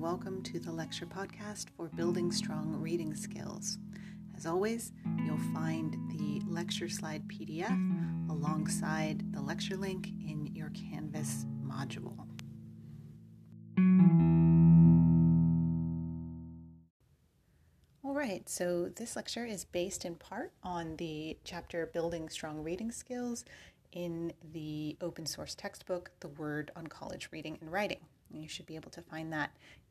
welcome to the lecture podcast for building strong reading skills. As always, you'll find the lecture slide PDF alongside the lecture link in your Canvas module. All right, so this lecture is based in part on the chapter Building Strong Reading Skills in the open source textbook, The Word on College Reading and Writing. You should be able to find that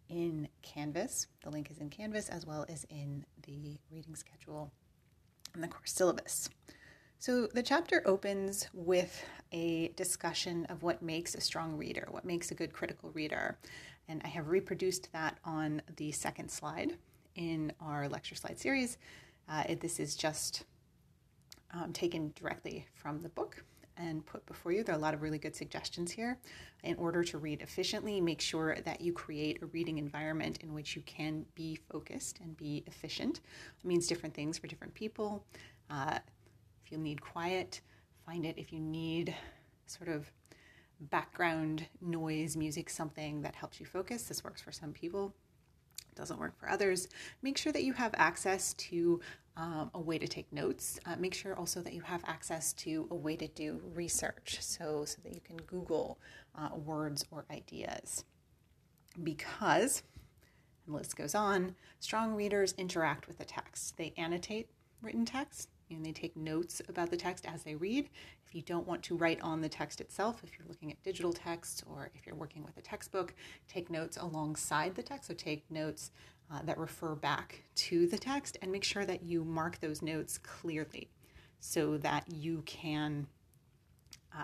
in Canvas. The link is in Canvas as well as in the reading schedule and the course syllabus. So the chapter opens with a discussion of what makes a strong reader, what makes a good critical reader. And I have reproduced that on the second slide in our lecture slide series. Uh, this is just um, taken directly from the book and put before you. There are a lot of really good suggestions here. In order to read efficiently, make sure that you create a reading environment in which you can be focused and be efficient. It means different things for different people. Uh, if you need quiet, find it. If you need sort of background noise, music, something that helps you focus, this works for some people doesn't work for others. Make sure that you have access to um, a way to take notes. Uh, make sure also that you have access to a way to do research, so so that you can Google uh, words or ideas. Because, and the list goes on, strong readers interact with the text. They annotate written text and they take notes about the text as they read. If you don't want to write on the text itself, if you're looking at digital text or if you're working with a textbook, take notes alongside the text. So take notes uh, that refer back to the text and make sure that you mark those notes clearly so that you can uh,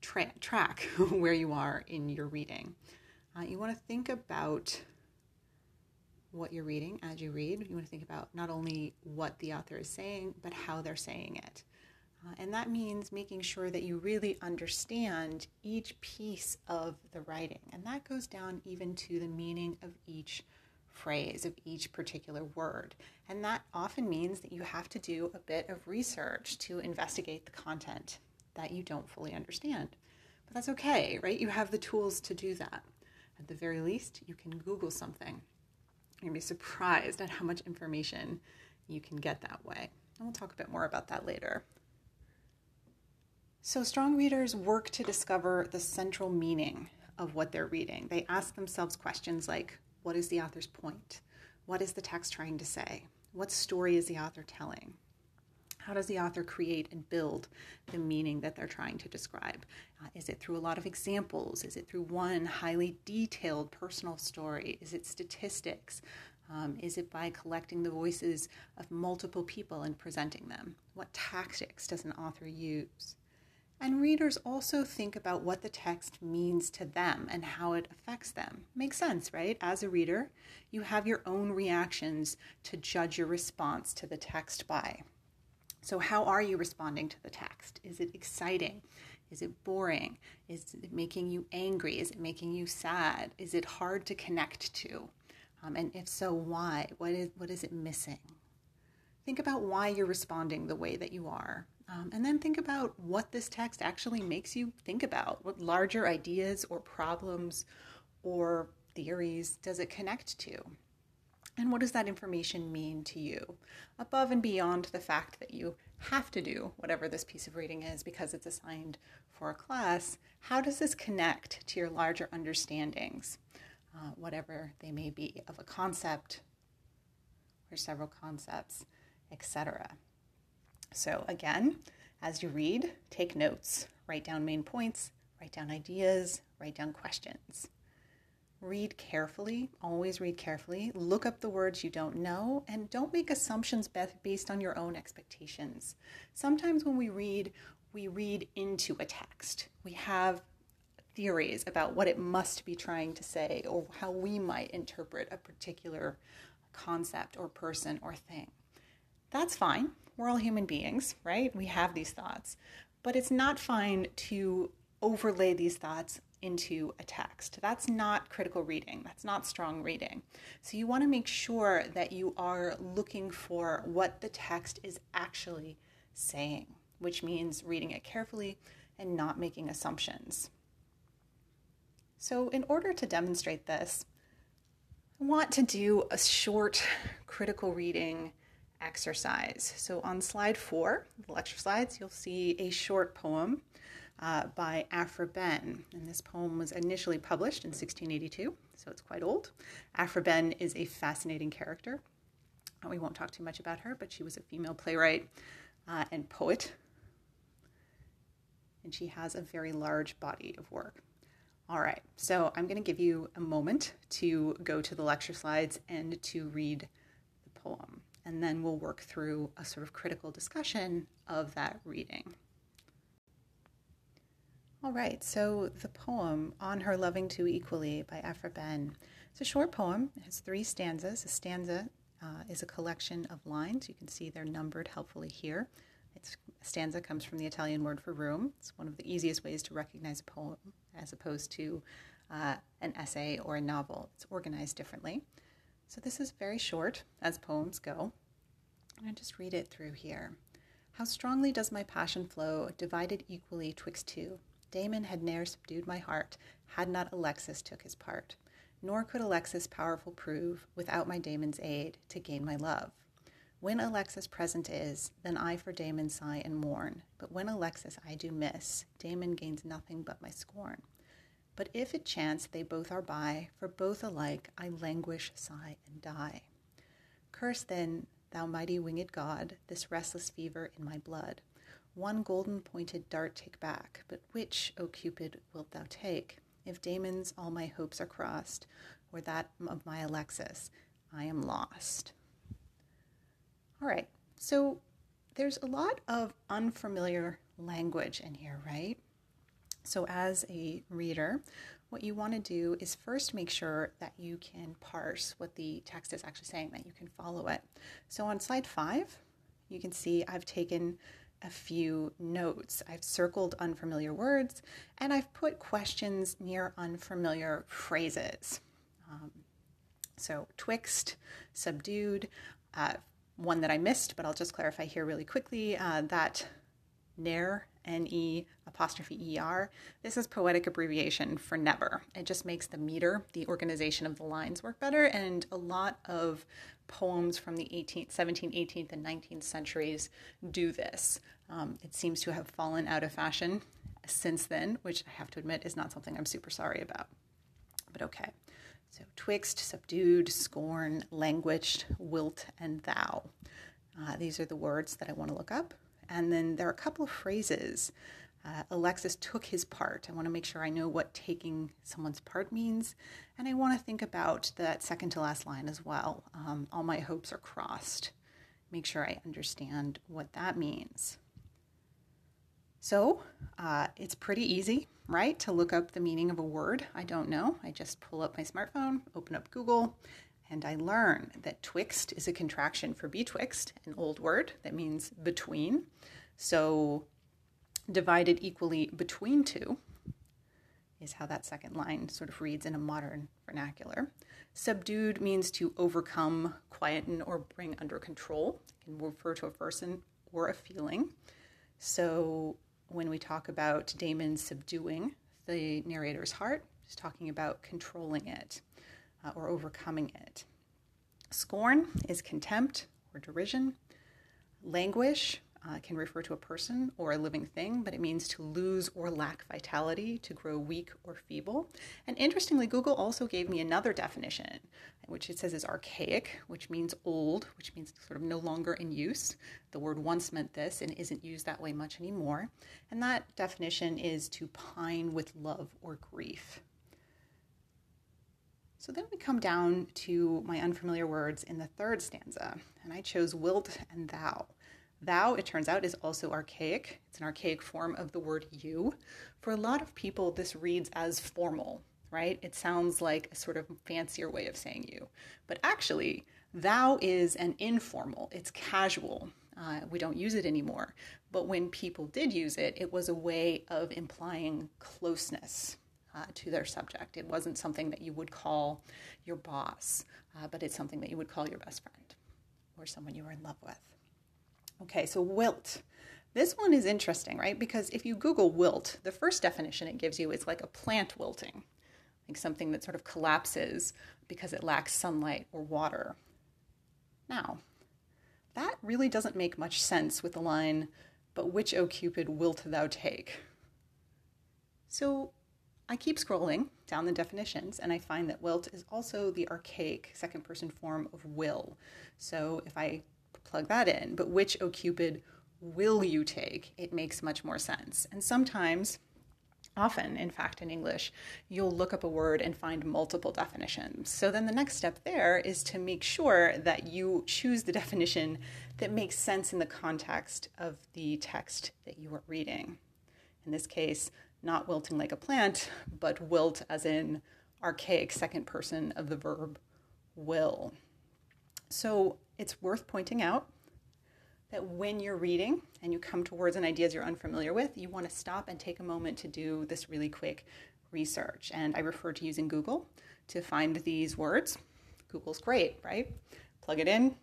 tra- track where you are in your reading. Uh, you want to think about what you're reading as you read. You want to think about not only what the author is saying, but how they're saying it. Uh, and that means making sure that you really understand each piece of the writing. And that goes down even to the meaning of each phrase, of each particular word. And that often means that you have to do a bit of research to investigate the content that you don't fully understand. But that's okay, right? You have the tools to do that. At the very least, you can Google something you're going to be surprised at how much information you can get that way. And we'll talk a bit more about that later. So, strong readers work to discover the central meaning of what they're reading. They ask themselves questions like What is the author's point? What is the text trying to say? What story is the author telling? How does the author create and build the meaning that they're trying to describe? Uh, is it through a lot of examples? Is it through one highly detailed personal story? Is it statistics? Um, is it by collecting the voices of multiple people and presenting them? What tactics does an author use? And readers also think about what the text means to them and how it affects them. Makes sense, right? As a reader, you have your own reactions to judge your response to the text by. So, how are you responding to the text? Is it exciting? Is it boring? Is it making you angry? Is it making you sad? Is it hard to connect to? Um, and if so, why? What is, what is it missing? Think about why you're responding the way that you are. Um, and then think about what this text actually makes you think about. What larger ideas or problems or theories does it connect to? And what does that information mean to you? Above and beyond the fact that you have to do whatever this piece of reading is because it's assigned for a class, how does this connect to your larger understandings, uh, whatever they may be, of a concept or several concepts, etc.? So, again, as you read, take notes, write down main points, write down ideas, write down questions. Read carefully, always read carefully. Look up the words you don't know and don't make assumptions based on your own expectations. Sometimes when we read, we read into a text. We have theories about what it must be trying to say or how we might interpret a particular concept or person or thing. That's fine. We're all human beings, right? We have these thoughts. But it's not fine to overlay these thoughts into a text. That's not critical reading. That's not strong reading. So you want to make sure that you are looking for what the text is actually saying, which means reading it carefully and not making assumptions. So, in order to demonstrate this, I want to do a short critical reading exercise. So on slide four, the lecture slides, you'll see a short poem uh, by Aphra Behn. And this poem was initially published in 1682, so it's quite old. Aphra Behn is a fascinating character. We won't talk too much about her, but she was a female playwright uh, and poet. And she has a very large body of work. All right, so I'm going to give you a moment to go to the lecture slides and to read the poem, and then we'll work through a sort of critical discussion of that reading. All right, so the poem On Her Loving Two Equally by Aphra Behn. It's a short poem, it has three stanzas. A stanza uh, is a collection of lines. You can see they're numbered helpfully here. It's, a stanza comes from the Italian word for room. It's one of the easiest ways to recognize a poem as opposed to uh, an essay or a novel. It's organized differently. So this is very short, as poems go. And I just read it through here. How strongly does my passion flow, divided equally twixt two. Damon had ne'er subdued my heart, had not Alexis took his part. Nor could Alexis powerful prove, without my Damon's aid, to gain my love. When Alexis present is, then I for Damon sigh and mourn. But when Alexis I do miss, Damon gains nothing but my scorn. But if it chance they both are by, for both alike I languish, sigh, and die. Curse then, thou mighty winged God, this restless fever in my blood. One golden pointed dart take back, but which, O Cupid, wilt thou take? If Damon's all my hopes are crossed, or that of my Alexis, I am lost. All right, so there's a lot of unfamiliar language in here, right? So, as a reader, what you want to do is first make sure that you can parse what the text is actually saying, that you can follow it. So, on slide five, you can see I've taken a few notes. I've circled unfamiliar words and I've put questions near unfamiliar phrases. Um, so, twixt, subdued, uh, one that I missed, but I'll just clarify here really quickly uh, that NER, N-E apostrophe E-R, this is poetic abbreviation for never. It just makes the meter, the organization of the lines work better, and a lot of poems from the 18th, 17th, 18th, and 19th centuries do this. Um, it seems to have fallen out of fashion since then, which I have to admit is not something I'm super sorry about. But okay. So, twixt, subdued, scorn, languished, wilt, and thou. Uh, these are the words that I want to look up. And then there are a couple of phrases. Uh, Alexis took his part. I want to make sure I know what taking someone's part means. And I want to think about that second to last line as well. Um, all my hopes are crossed. Make sure I understand what that means. So uh, it's pretty easy, right, to look up the meaning of a word. I don't know. I just pull up my smartphone, open up Google, and I learn that twixt is a contraction for betwixt, an old word that means between. So divided equally between two is how that second line sort of reads in a modern vernacular. Subdued means to overcome, quieten, or bring under control. It can refer to a person or a feeling. So when we talk about Damon subduing the narrator's heart, just talking about controlling it uh, or overcoming it. Scorn is contempt or derision. Languish uh, can refer to a person or a living thing, but it means to lose or lack vitality, to grow weak or feeble. And interestingly, Google also gave me another definition, which it says is archaic, which means old, which means sort of no longer in use. The word once meant this and isn't used that way much anymore. And that definition is to pine with love or grief. So then we come down to my unfamiliar words in the third stanza, and I chose wilt and thou. Thou, it turns out, is also archaic. It's an archaic form of the word you. For a lot of people, this reads as formal, right? It sounds like a sort of fancier way of saying you. But actually, thou is an informal, it's casual. Uh, we don't use it anymore. But when people did use it, it was a way of implying closeness uh, to their subject. It wasn't something that you would call your boss, uh, but it's something that you would call your best friend or someone you were in love with. Okay, so wilt. This one is interesting, right? Because if you Google wilt, the first definition it gives you is like a plant wilting. like something that sort of collapses because it lacks sunlight or water. Now, that really doesn't make much sense with the line, But which, O Cupid, wilt thou take? So I keep scrolling down the definitions and I find that wilt is also the archaic second person form of will. So if I plug that in, but which, O Cupid, will you take? It makes much more sense. And sometimes, often, in fact, in English, you'll look up a word and find multiple definitions. So then the next step there is to make sure that you choose the definition that makes sense in the context of the text that you are reading. In this case, not wilting like a plant, but wilt as in archaic second person of the verb will. So it's worth pointing out that when you're reading and you come to words and ideas you're unfamiliar with, you want to stop and take a moment to do this really quick research. And I refer to using Google to find these words. Google's great, right? Plug it in,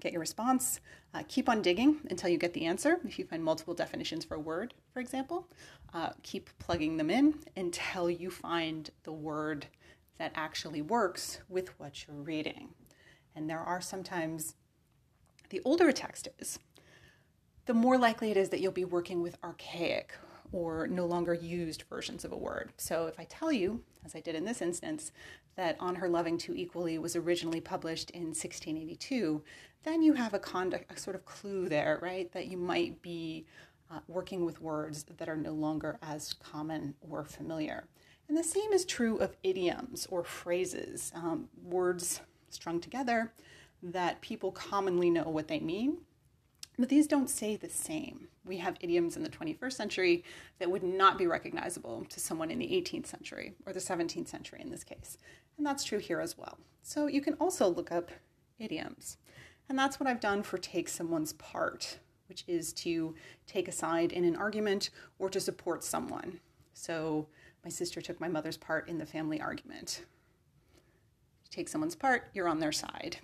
get your response. Uh, keep on digging until you get the answer. If you find multiple definitions for a word, for example, uh, keep plugging them in until you find the word that actually works with what you're reading. And there are sometimes, the older a text is, the more likely it is that you'll be working with archaic or no longer used versions of a word. So if I tell you, as I did in this instance, that On Her Loving Two Equally was originally published in 1682, then you have a, conduct, a sort of clue there, right? That you might be uh, working with words that are no longer as common or familiar. And the same is true of idioms or phrases, um, words strung together that people commonly know what they mean, but these don't say the same. We have idioms in the 21st century that would not be recognizable to someone in the 18th century or the 17th century in this case. And that's true here as well. So you can also look up idioms. And that's what I've done for take someone's part, which is to take a side in an argument or to support someone. So my sister took my mother's part in the family argument. You take someone's part, you're on their side.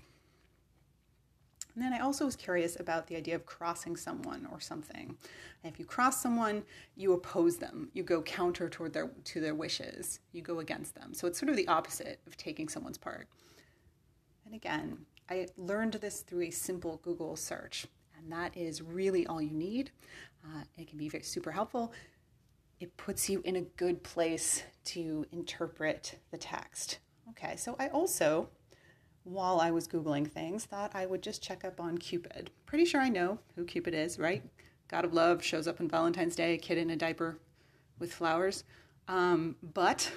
And then I also was curious about the idea of crossing someone or something. And if you cross someone, you oppose them. You go counter toward their to their wishes. You go against them. So it's sort of the opposite of taking someone's part. And again, I learned this through a simple Google search, and that is really all you need. Uh, it can be very, super helpful. It puts you in a good place to interpret the text. Okay, so I also while I was Googling things, thought I would just check up on Cupid. Pretty sure I know who Cupid is, right? God of love shows up on Valentine's Day, a kid in a diaper with flowers. Um, but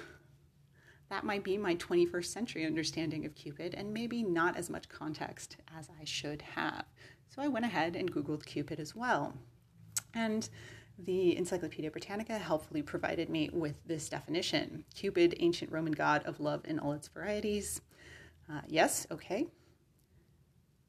that might be my 21st century understanding of Cupid and maybe not as much context as I should have. So I went ahead and Googled Cupid as well. And the Encyclopedia Britannica helpfully provided me with this definition Cupid, ancient Roman god of love in all its varieties. Uh, yes, okay.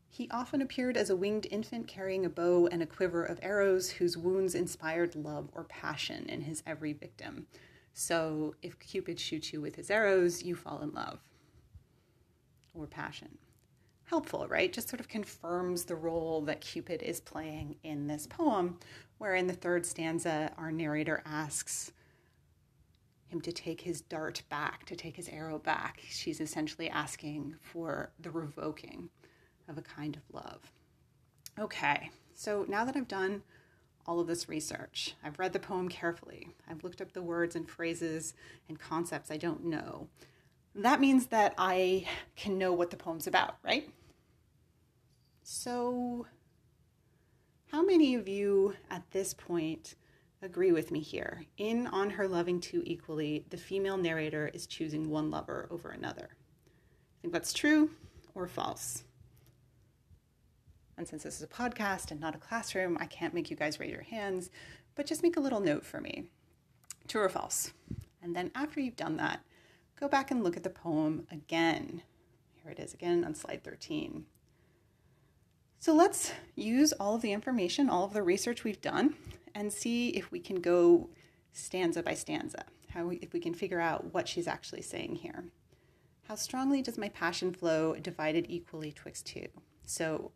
He often appeared as a winged infant carrying a bow and a quiver of arrows whose wounds inspired love or passion in his every victim. So if Cupid shoots you with his arrows, you fall in love or passion. Helpful, right? Just sort of confirms the role that Cupid is playing in this poem, where in the third stanza, our narrator asks, him to take his dart back, to take his arrow back. She's essentially asking for the revoking of a kind of love. Okay, so now that I've done all of this research, I've read the poem carefully, I've looked up the words and phrases and concepts I don't know. That means that I can know what the poem's about, right? So, how many of you at this point agree with me here. In On Her Loving Two Equally, the female narrator is choosing one lover over another. I think that's true or false. And since this is a podcast and not a classroom, I can't make you guys raise your hands, but just make a little note for me. True or false? And then after you've done that, go back and look at the poem again. Here it is again on slide 13. So let's use all of the information, all of the research we've done, and see if we can go stanza by stanza, how we, if we can figure out what she's actually saying here. How strongly does my passion flow divided equally twixt two? So,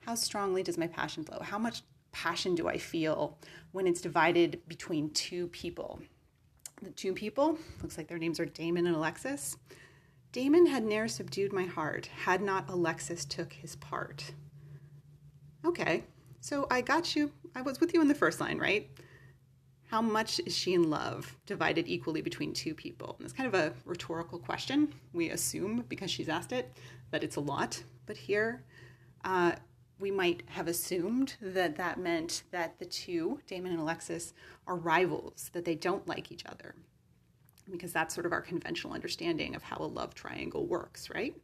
how strongly does my passion flow? How much passion do I feel when it's divided between two people? The two people, looks like their names are Damon and Alexis. Damon had ne'er subdued my heart, had not Alexis took his part. Okay, so I got you. I was with you in the first line, right? How much is she in love, divided equally between two people? And it's kind of a rhetorical question. We assume, because she's asked it, that it's a lot. But here, uh, we might have assumed that that meant that the two, Damon and Alexis, are rivals, that they don't like each other. Because that's sort of our conventional understanding of how a love triangle works, right?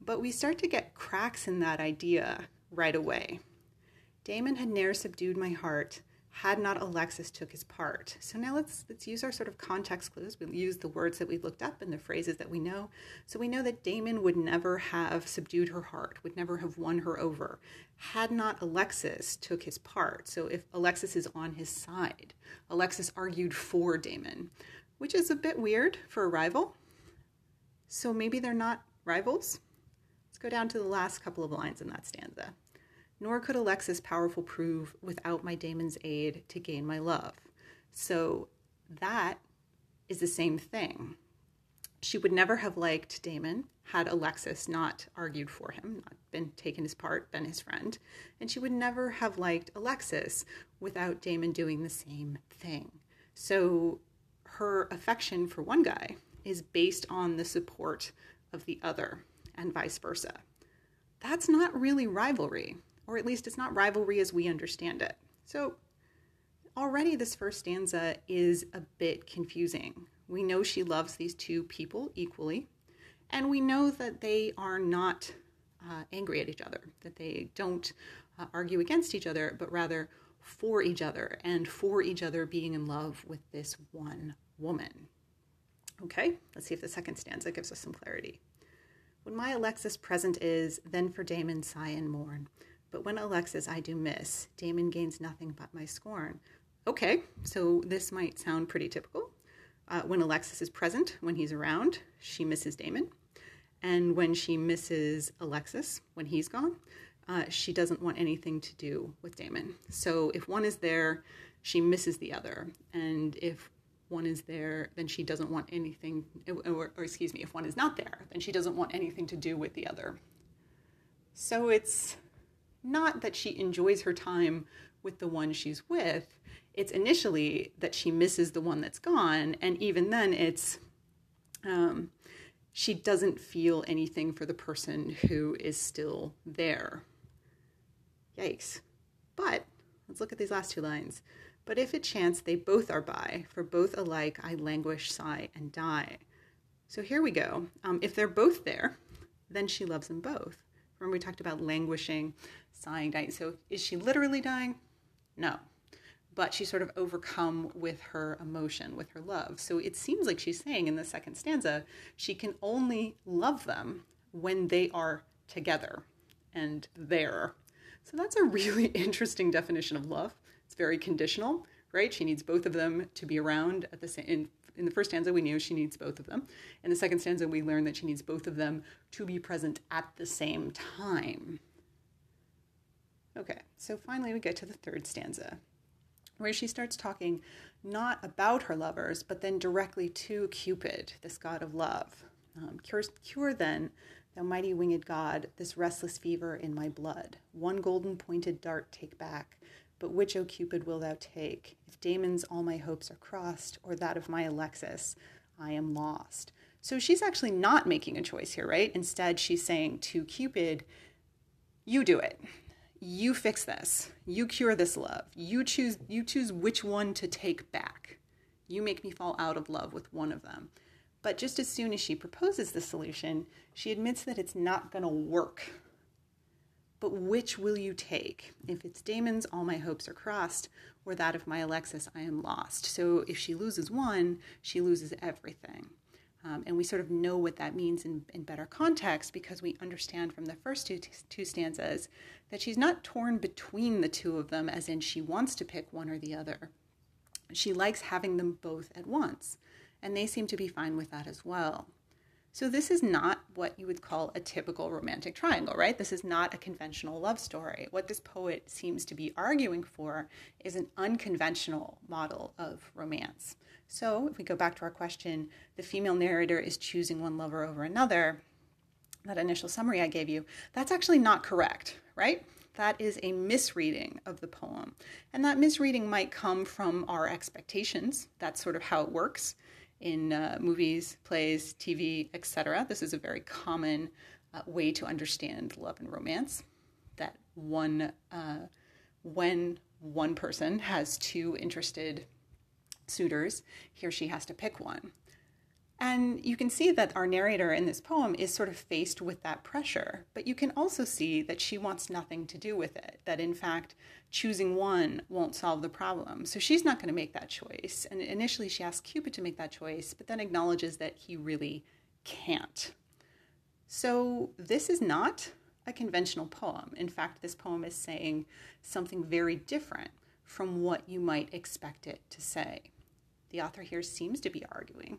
But we start to get cracks in that idea right away. Damon had ne'er subdued my heart, had not Alexis took his part. So now let's let's use our sort of context clues. We'll use the words that we looked up and the phrases that we know. So we know that Damon would never have subdued her heart, would never have won her over, had not Alexis took his part. So if Alexis is on his side, Alexis argued for Damon, which is a bit weird for a rival. So maybe they're not rivals. Let's go down to the last couple of lines in that stanza nor could Alexis powerful prove without my Damon's aid to gain my love. So that is the same thing. She would never have liked Damon had Alexis not argued for him, not been taken his part, been his friend. And she would never have liked Alexis without Damon doing the same thing. So her affection for one guy is based on the support of the other, and vice versa. That's not really rivalry or at least it's not rivalry as we understand it. So, already this first stanza is a bit confusing. We know she loves these two people equally, and we know that they are not uh, angry at each other, that they don't uh, argue against each other, but rather for each other, and for each other being in love with this one woman. Okay, let's see if the second stanza gives us some clarity. When my Alexis present is, then for Damon sigh and mourn. But when Alexis I do miss, Damon gains nothing but my scorn. Okay, so this might sound pretty typical. Uh, when Alexis is present, when he's around, she misses Damon. And when she misses Alexis, when he's gone, uh, she doesn't want anything to do with Damon. So if one is there, she misses the other. And if one is there, then she doesn't want anything, or, or excuse me, if one is not there, then she doesn't want anything to do with the other. So it's not that she enjoys her time with the one she's with. It's initially that she misses the one that's gone. And even then, it's um, she doesn't feel anything for the person who is still there. Yikes. But let's look at these last two lines. But if it chance they both are by, for both alike I languish, sigh, and die. So here we go. Um, if they're both there, then she loves them both. Remember, we talked about languishing, sighing, dying. So is she literally dying? No. But she's sort of overcome with her emotion, with her love. So it seems like she's saying in the second stanza, she can only love them when they are together and there. So that's a really interesting definition of love. It's very conditional, right? She needs both of them to be around at the same in, in the first stanza we knew she needs both of them. In the second stanza we learn that she needs both of them to be present at the same time. Okay, so finally we get to the third stanza, where she starts talking not about her lovers, but then directly to Cupid, this god of love. Um, cure, cure then, thou mighty winged god, this restless fever in my blood. One golden pointed dart take back, but which, O Cupid, will thou take? If Damon's all my hopes are crossed, or that of my Alexis, I am lost. So she's actually not making a choice here, right? Instead, she's saying to Cupid, You do it you fix this. You cure this love. You choose you choose which one to take back. You make me fall out of love with one of them. But just as soon as she proposes the solution she admits that it's not going to work. But which will you take? If it's damon's all my hopes are crossed or that of my alexis i am lost. So if she loses one she loses everything um, and we sort of know what that means in, in better context because we understand from the first two, two stanzas that she's not torn between the two of them, as in she wants to pick one or the other. She likes having them both at once, and they seem to be fine with that as well. So, this is not what you would call a typical romantic triangle, right? This is not a conventional love story. What this poet seems to be arguing for is an unconventional model of romance. So, if we go back to our question, the female narrator is choosing one lover over another. That initial summary I gave you, that's actually not correct, right? That is a misreading of the poem. And that misreading might come from our expectations. That's sort of how it works in uh, movies, plays, TV, etc. This is a very common uh, way to understand love and romance. That one, uh, when one person has two interested suitors, he or she has to pick one. And you can see that our narrator in this poem is sort of faced with that pressure, but you can also see that she wants nothing to do with it, that in fact, choosing one won't solve the problem. So she's not going to make that choice. And initially, she asks Cupid to make that choice, but then acknowledges that he really can't. So this is not a conventional poem. In fact, this poem is saying something very different from what you might expect it to say. The author here seems to be arguing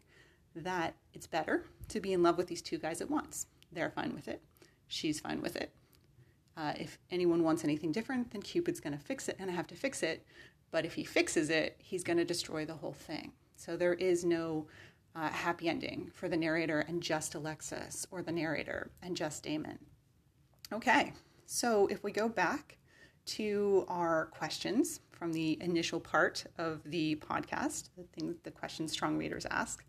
that it's better to be in love with these two guys at once. They're fine with it. She's fine with it. Uh, if anyone wants anything different, then Cupid's going to fix it and I have to fix it. But if he fixes it, he's going to destroy the whole thing. So there is no uh, happy ending for the narrator and just Alexis or the narrator and just Damon. Okay, so if we go back to our questions from the initial part of the podcast, the things, the questions strong readers ask,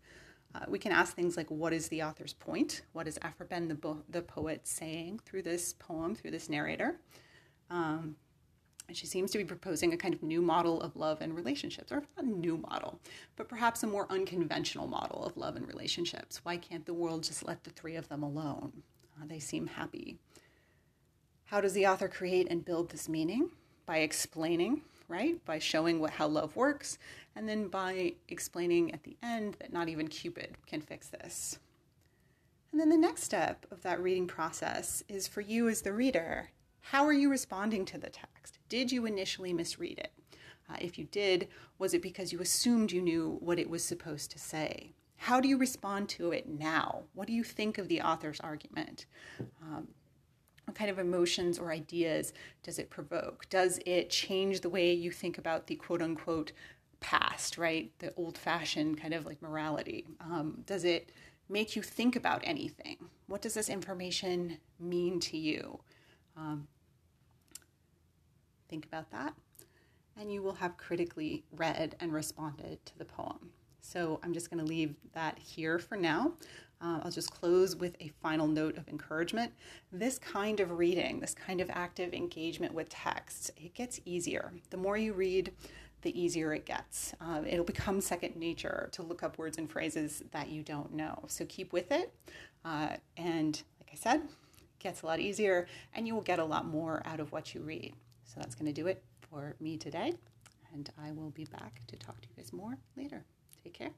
uh, we can ask things like, what is the author's point? What is Aphra Behn, the, bo- the poet, saying through this poem, through this narrator? Um, and she seems to be proposing a kind of new model of love and relationships, or not a new model, but perhaps a more unconventional model of love and relationships. Why can't the world just let the three of them alone? Uh, they seem happy. How does the author create and build this meaning? By explaining right? By showing what how love works, and then by explaining at the end that not even Cupid can fix this. And then the next step of that reading process is for you as the reader. How are you responding to the text? Did you initially misread it? Uh, if you did, was it because you assumed you knew what it was supposed to say? How do you respond to it now? What do you think of the author's argument? Um, what kind of emotions or ideas does it provoke? Does it change the way you think about the quote unquote past, right? The old fashioned kind of like morality? Um, does it make you think about anything? What does this information mean to you? Um, think about that, and you will have critically read and responded to the poem. So I'm just going to leave that here for now. Uh, I'll just close with a final note of encouragement. This kind of reading, this kind of active engagement with text, it gets easier. The more you read, the easier it gets. Uh, it'll become second nature to look up words and phrases that you don't know. So keep with it. Uh, and like I said, it gets a lot easier and you will get a lot more out of what you read. So that's going to do it for me today. And I will be back to talk to you guys more later. Take care.